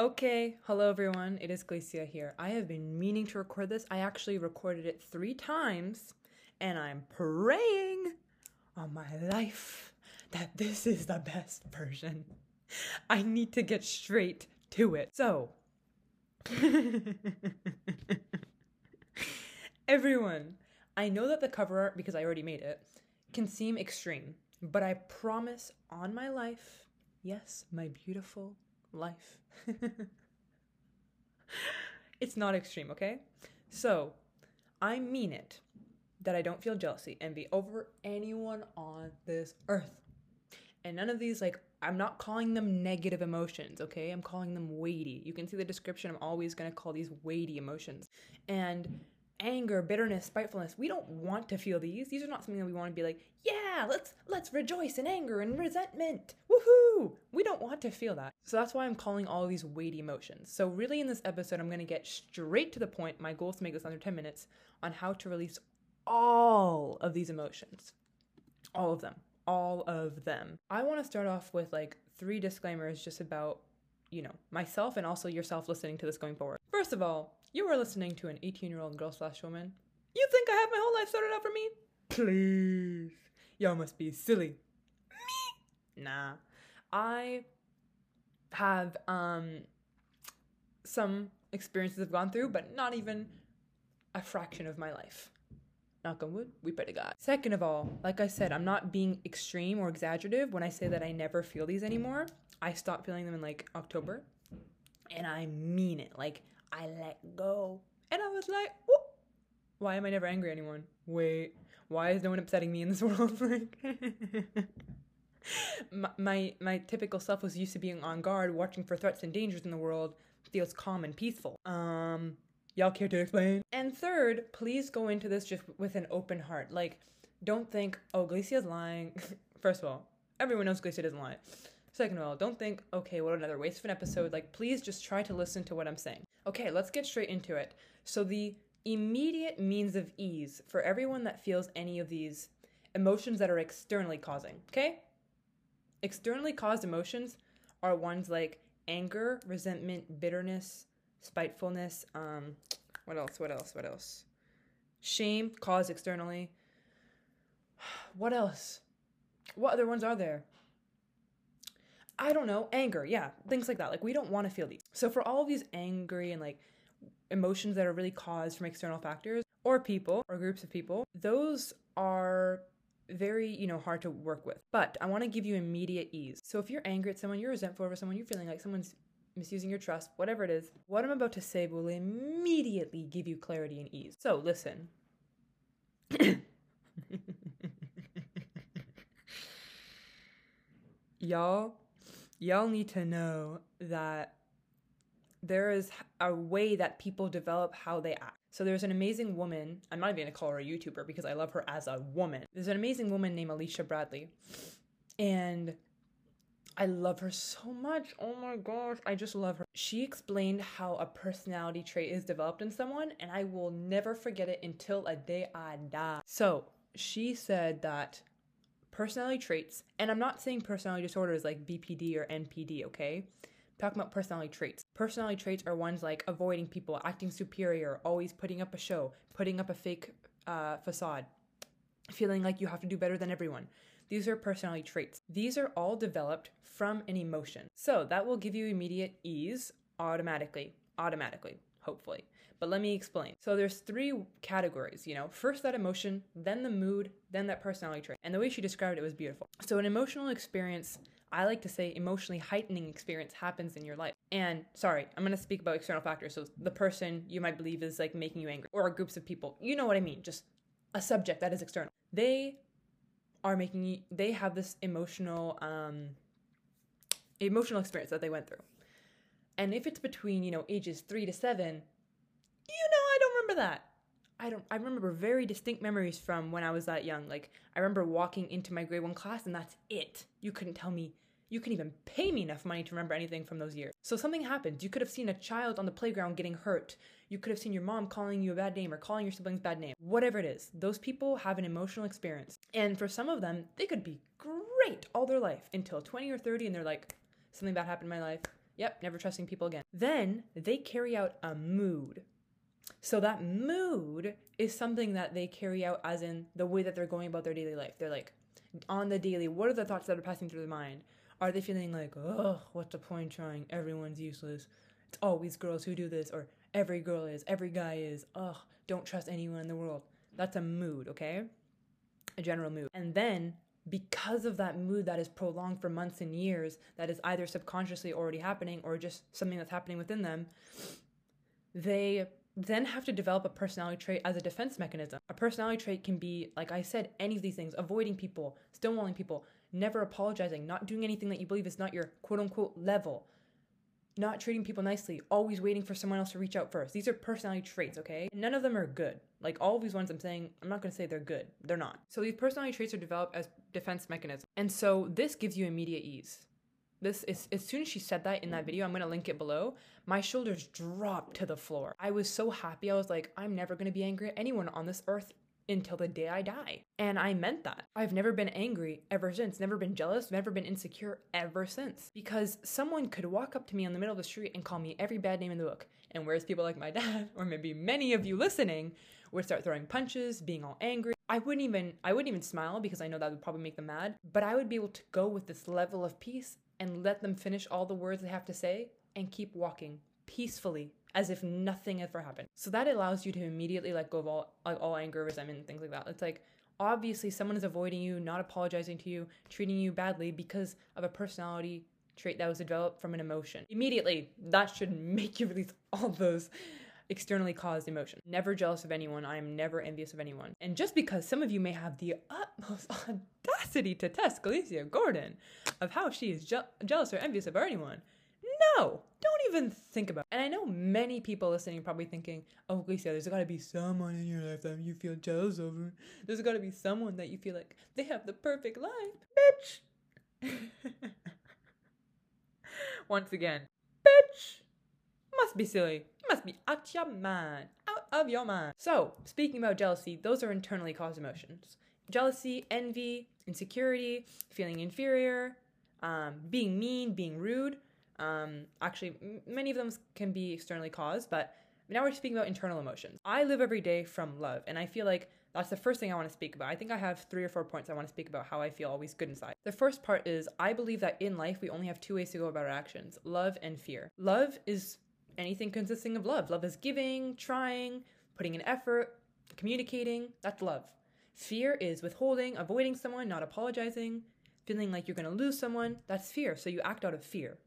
Okay, hello everyone. It is Glacia here. I have been meaning to record this. I actually recorded it three times, and I'm praying on my life that this is the best version. I need to get straight to it. So, everyone, I know that the cover art, because I already made it, can seem extreme, but I promise on my life, yes, my beautiful life. it's not extreme, okay? So, I mean it that I don't feel jealousy, envy over anyone on this earth. And none of these, like, I'm not calling them negative emotions, okay? I'm calling them weighty. You can see the description. I'm always gonna call these weighty emotions. And anger, bitterness, spitefulness. We don't want to feel these. These are not something that we want to be like, yeah, let's let's rejoice in anger and resentment. Woohoo! We don't want to feel that. So that's why I'm calling all these weighty emotions. So really in this episode I'm going to get straight to the point. My goal is to make this under 10 minutes on how to release all of these emotions. All of them. All of them. I want to start off with like three disclaimers just about, you know, myself and also yourself listening to this going forward. First of all, you are listening to an 18 year old girl slash woman. You think I have my whole life sorted out for me? Please. Y'all must be silly. Me? Nah. I have um some experiences I've gone through, but not even a fraction of my life. Knock on wood, we pray to God. Second of all, like I said, I'm not being extreme or exaggerative when I say that I never feel these anymore. I stopped feeling them in like October. And I mean it. Like I let go. And I was like, Whoop. why am I never angry at anyone? Wait, why is no one upsetting me in this world? like, my, my, my typical self was used to being on guard, watching for threats and dangers in the world, feels calm and peaceful. Um, y'all care to explain? And third, please go into this just with an open heart. Like, don't think, oh, Glacia's lying. First of all, everyone knows Glacia doesn't lie. Second of all, don't think, okay, what another waste of an episode. Like, please just try to listen to what I'm saying. Okay, let's get straight into it. So, the immediate means of ease for everyone that feels any of these emotions that are externally causing, okay? Externally caused emotions are ones like anger, resentment, bitterness, spitefulness, um, what else? What else? What else? Shame caused externally. What else? What other ones are there? I don't know, anger, yeah, things like that. Like we don't want to feel these. So for all of these angry and like emotions that are really caused from external factors or people or groups of people, those are very, you know, hard to work with. But I want to give you immediate ease. So if you're angry at someone, you're resentful over someone, you're feeling like someone's misusing your trust, whatever it is, what I'm about to say will immediately give you clarity and ease. So listen. Y'all y'all need to know that there is a way that people develop how they act. So there's an amazing woman, I'm not even gonna call her a YouTuber because I love her as a woman. There's an amazing woman named Alicia Bradley. And I love her so much. Oh my gosh, I just love her. She explained how a personality trait is developed in someone, and I will never forget it until a day I die. So she said that personality traits, and I'm not saying personality disorders like BPD or NPD, okay? I'm talking about personality traits. Personality traits are ones like avoiding people, acting superior, always putting up a show, putting up a fake uh, facade, feeling like you have to do better than everyone. These are personality traits. These are all developed from an emotion. So that will give you immediate ease automatically. Automatically, hopefully. But let me explain. So there's three categories, you know. First that emotion, then the mood, then that personality trait. And the way she described it was beautiful. So an emotional experience, I like to say emotionally heightening experience happens in your life. And sorry, I'm going to speak about external factors. So the person you might believe is like making you angry or groups of people. You know what I mean? Just a subject that is external. They are making you they have this emotional um emotional experience that they went through. And if it's between, you know, ages 3 to 7, you know, I don't remember that. I don't I remember very distinct memories from when I was that young. Like I remember walking into my grade 1 class and that's it. You couldn't tell me you couldn't even pay me enough money to remember anything from those years. So something happened. You could have seen a child on the playground getting hurt. You could have seen your mom calling you a bad name or calling your siblings bad name. Whatever it is, those people have an emotional experience. And for some of them, they could be great all their life until 20 or 30 and they're like, something bad happened in my life Yep, never trusting people again. Then they carry out a mood. So that mood is something that they carry out as in the way that they're going about their daily life. They're like, on the daily, what are the thoughts that are passing through their mind? Are they feeling like, oh, what's the point trying? Everyone's useless. It's always girls who do this, or every girl is, every guy is, oh, don't trust anyone in the world. That's a mood, okay? A general mood. And then because of that mood that is prolonged for months and years, that is either subconsciously already happening or just something that's happening within them, they then have to develop a personality trait as a defense mechanism. A personality trait can be, like I said, any of these things avoiding people, stonewalling people, never apologizing, not doing anything that you believe is not your quote unquote level, not treating people nicely, always waiting for someone else to reach out first. These are personality traits, okay? None of them are good. Like all of these ones I'm saying, I'm not gonna say they're good. They're not. So these personality traits are developed as defense mechanisms. And so this gives you immediate ease. This is as soon as she said that in that video, I'm gonna link it below. My shoulders dropped to the floor. I was so happy. I was like, I'm never gonna be angry at anyone on this earth until the day I die. And I meant that. I've never been angry ever since, never been jealous, never been insecure ever since. Because someone could walk up to me in the middle of the street and call me every bad name in the book. And whereas people like my dad, or maybe many of you listening, would start throwing punches, being all angry, I wouldn't even I wouldn't even smile because I know that would probably make them mad. But I would be able to go with this level of peace and let them finish all the words they have to say and keep walking peacefully as if nothing ever happened. So that allows you to immediately let go of all like all anger, resentment, things like that. It's like obviously someone is avoiding you, not apologizing to you, treating you badly because of a personality trait that was developed from an emotion. Immediately, that should make you release all those externally caused emotions. Never jealous of anyone. I am never envious of anyone. And just because some of you may have the utmost audacity to test Galicia Gordon of how she is je- jealous or envious of anyone, no, even think about. And I know many people listening probably thinking, oh, Galicia, there's gotta be someone in your life that you feel jealous over. There's gotta be someone that you feel like they have the perfect life. Bitch! Once again, bitch! Must be silly. Must be out your mind. Out of your mind. So, speaking about jealousy, those are internally caused emotions. Jealousy, envy, insecurity, feeling inferior, um, being mean, being rude um, actually, many of them can be externally caused, but now we're speaking about internal emotions. I live every day from love, and I feel like that's the first thing I want to speak about. I think I have three or four points I want to speak about how I feel always good inside. The first part is I believe that in life we only have two ways to go about our actions love and fear. Love is anything consisting of love. Love is giving, trying, putting in effort, communicating. That's love. Fear is withholding, avoiding someone, not apologizing, feeling like you're going to lose someone. That's fear. So you act out of fear.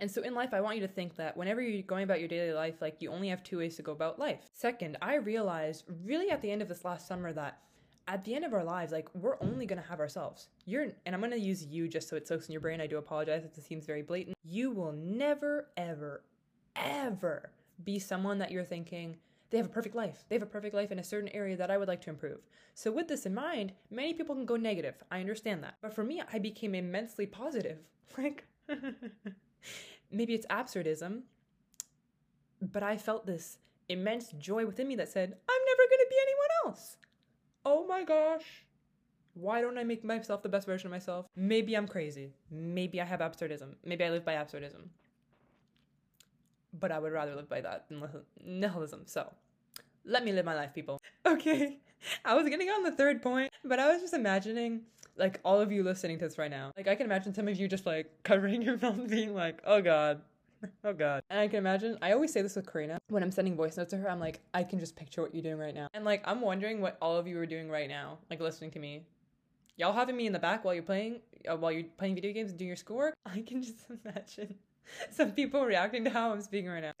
And so in life, I want you to think that whenever you're going about your daily life, like you only have two ways to go about life. Second, I realized really at the end of this last summer that at the end of our lives, like we're only gonna have ourselves. You're, and I'm gonna use you just so it soaks in your brain. I do apologize if this seems very blatant. You will never, ever, ever be someone that you're thinking, they have a perfect life. They have a perfect life in a certain area that I would like to improve. So, with this in mind, many people can go negative. I understand that. But for me, I became immensely positive. Like, maybe it's absurdism, but I felt this immense joy within me that said, I'm never going to be anyone else. Oh my gosh. Why don't I make myself the best version of myself? Maybe I'm crazy. Maybe I have absurdism. Maybe I live by absurdism. But I would rather live by that than nihilism. So let me live my life, people. Okay. I was getting on the third point, but I was just imagining like all of you listening to this right now. Like I can imagine some of you just like covering your mouth being like, "Oh god." Oh god. And I can imagine I always say this with Karina when I'm sending voice notes to her, I'm like, I can just picture what you're doing right now. And like I'm wondering what all of you are doing right now, like listening to me. Y'all having me in the back while you're playing uh, while you're playing video games and doing your schoolwork? I can just imagine some people reacting to how I'm speaking right now.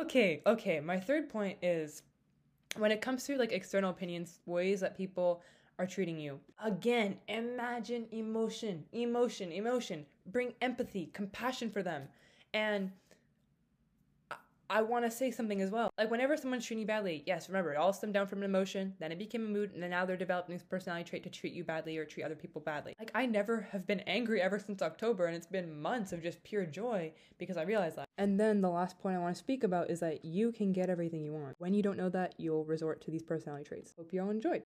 okay, okay. My third point is when it comes to like external opinions, ways that people are treating you. Again, imagine emotion, emotion, emotion. Bring empathy, compassion for them. And I want to say something as well. Like whenever someone's treating you badly, yes, remember it all stemmed down from an emotion, then it became a mood, and then now they're developing this personality trait to treat you badly or treat other people badly. Like I never have been angry ever since October, and it's been months of just pure joy because I realized that. And then the last point I want to speak about is that you can get everything you want. When you don't know that, you'll resort to these personality traits. Hope you all enjoyed.